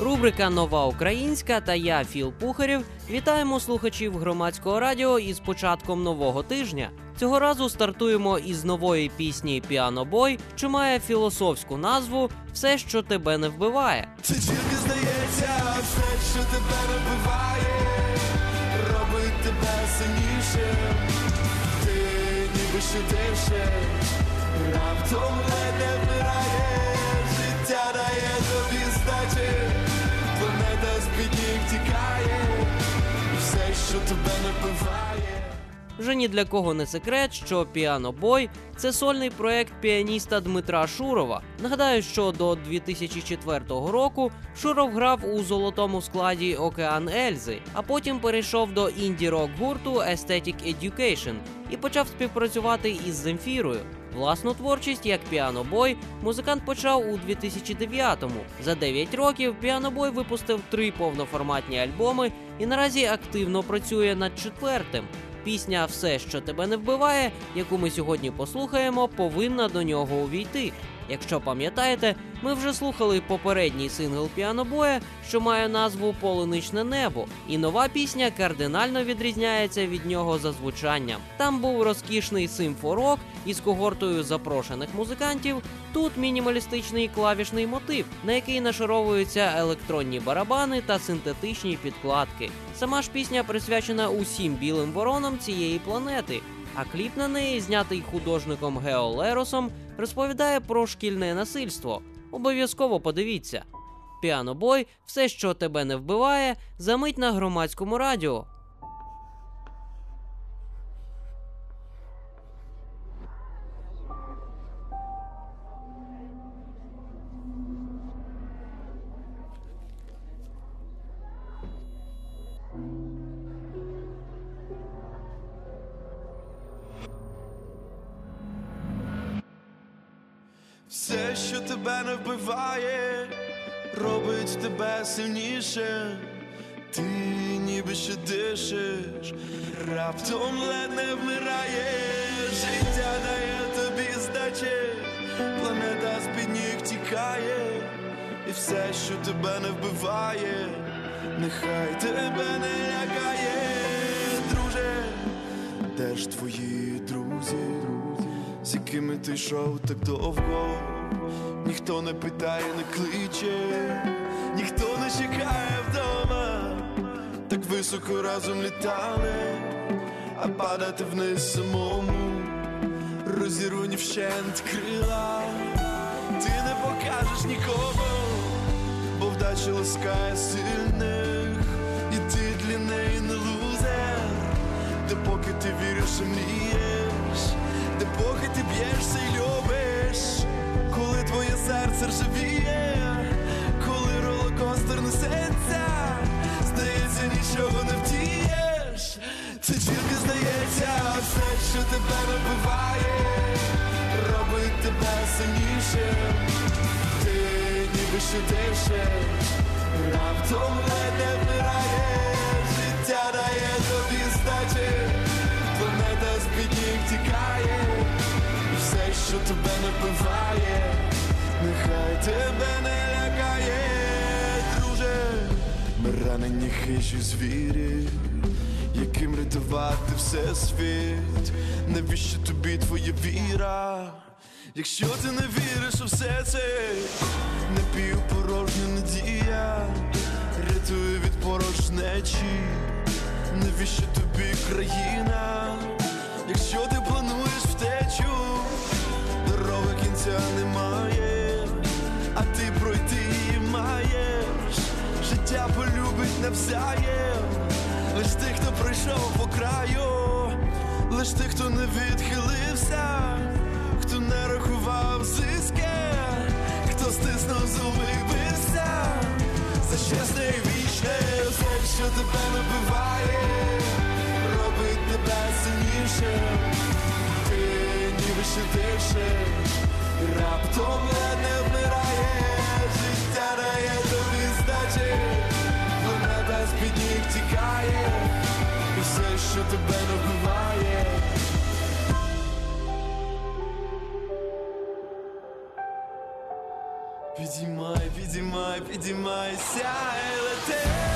Рубрика Нова Українська та я, Філ Пухарєв, вітаємо слухачів громадського радіо із початком нового тижня. Цього разу стартуємо із нової пісні Піанобой, що має філософську назву Все, що тебе не вбиває. Це тільки здається, все, що тебе не вбиває, робить тебе сильніше, ти ніби ще дишеш, раптом не вмираєш, Вже ні для кого не секрет, що Піанобой це сольний проект піаніста Дмитра Шурова. Нагадаю, що до 2004 року Шуров грав у золотому складі Океан Ельзи, а потім перейшов до інді-рок гурту Aesthetic Education і почав співпрацювати із Земфірою. Власну творчість як піанобой музикант почав у 2009-му. За 9 років піанобой випустив три повноформатні альбоми і наразі активно працює над четвертим. Пісня Все, що тебе не вбиває, яку ми сьогодні послухаємо, повинна до нього увійти. Якщо пам'ятаєте, ми вже слухали попередній сингл піанобоя, що має назву Полуничне небо, і нова пісня кардинально відрізняється від нього за звучанням. Там був розкішний симфорок із когортою запрошених музикантів. Тут мінімалістичний клавішний мотив, на який нашаровуються електронні барабани та синтетичні підкладки. Сама ж пісня присвячена усім білим воронам цієї планети. А кліп на неї, знятий художником Гео Леросом, розповідає про шкільне насильство. Обов'язково подивіться. Піанобой, все, що тебе не вбиває, замить на громадському радіо. Все, що тебе не вбиває, робить тебе сильніше. Ти ніби ще дишиш, раптом ледь не вмираєш. Життя дає тобі здачі, планета з під ніг тікає, і все, що тебе не вбиває, нехай тебе не лякає, друже. Де ж твої друзі, з якими ти йшов так довго? Ніхто не питає, не кличе, ніхто не чекає вдома, так високо разом літали, а падати вниз самому, розірвані вщент крила, ти не покажеш нікому, бо вдача ласкає сильних, і ти для неї не лузер. Допоки ти віриш і б'єшся і любиш, коли твоє серце ржавіє, коли ролокостер несеться, здається, нічого не втієш, це тільки здається, все, що тебе не вбиває, робить тебе сильніше, ти ніби ще дишеш, раптом не вмираєш, життя що тебе не вбиває, нехай тебе не лякає, друже, ми ранені хижі звірі, яким рятувати все світ, навіщо тобі твоя віра? Якщо ти не віриш у все це, напівпорожня надія, рятує від порожнечі, навіщо тобі країна? Якщо ти полюбить навзаєм, лиш тих, хто пройшов по краю, лиш тих, хто не відхилився, хто не рахував зиски, хто стиснув зуби і за чесне і вічне, все, що тебе не вбиває, робить тебе сильніше, ти ніби ще дишеш, що тебе не вбиває. Підіймай, підіймай, підіймайся і лети.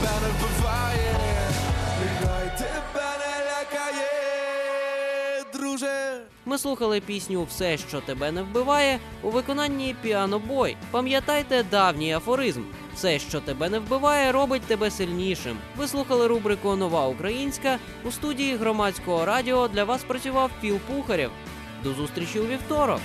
Тебе не вбиває, нехай лякає, друже. Ми слухали пісню Все, що тебе не вбиває у виконанні Піано Бой. Пам'ятайте давній афоризм. Все, що тебе не вбиває, робить тебе сильнішим. Ви слухали рубрику Нова Українська у студії громадського радіо. Для вас працював Філ Пухарєв. До зустрічі у вівторок.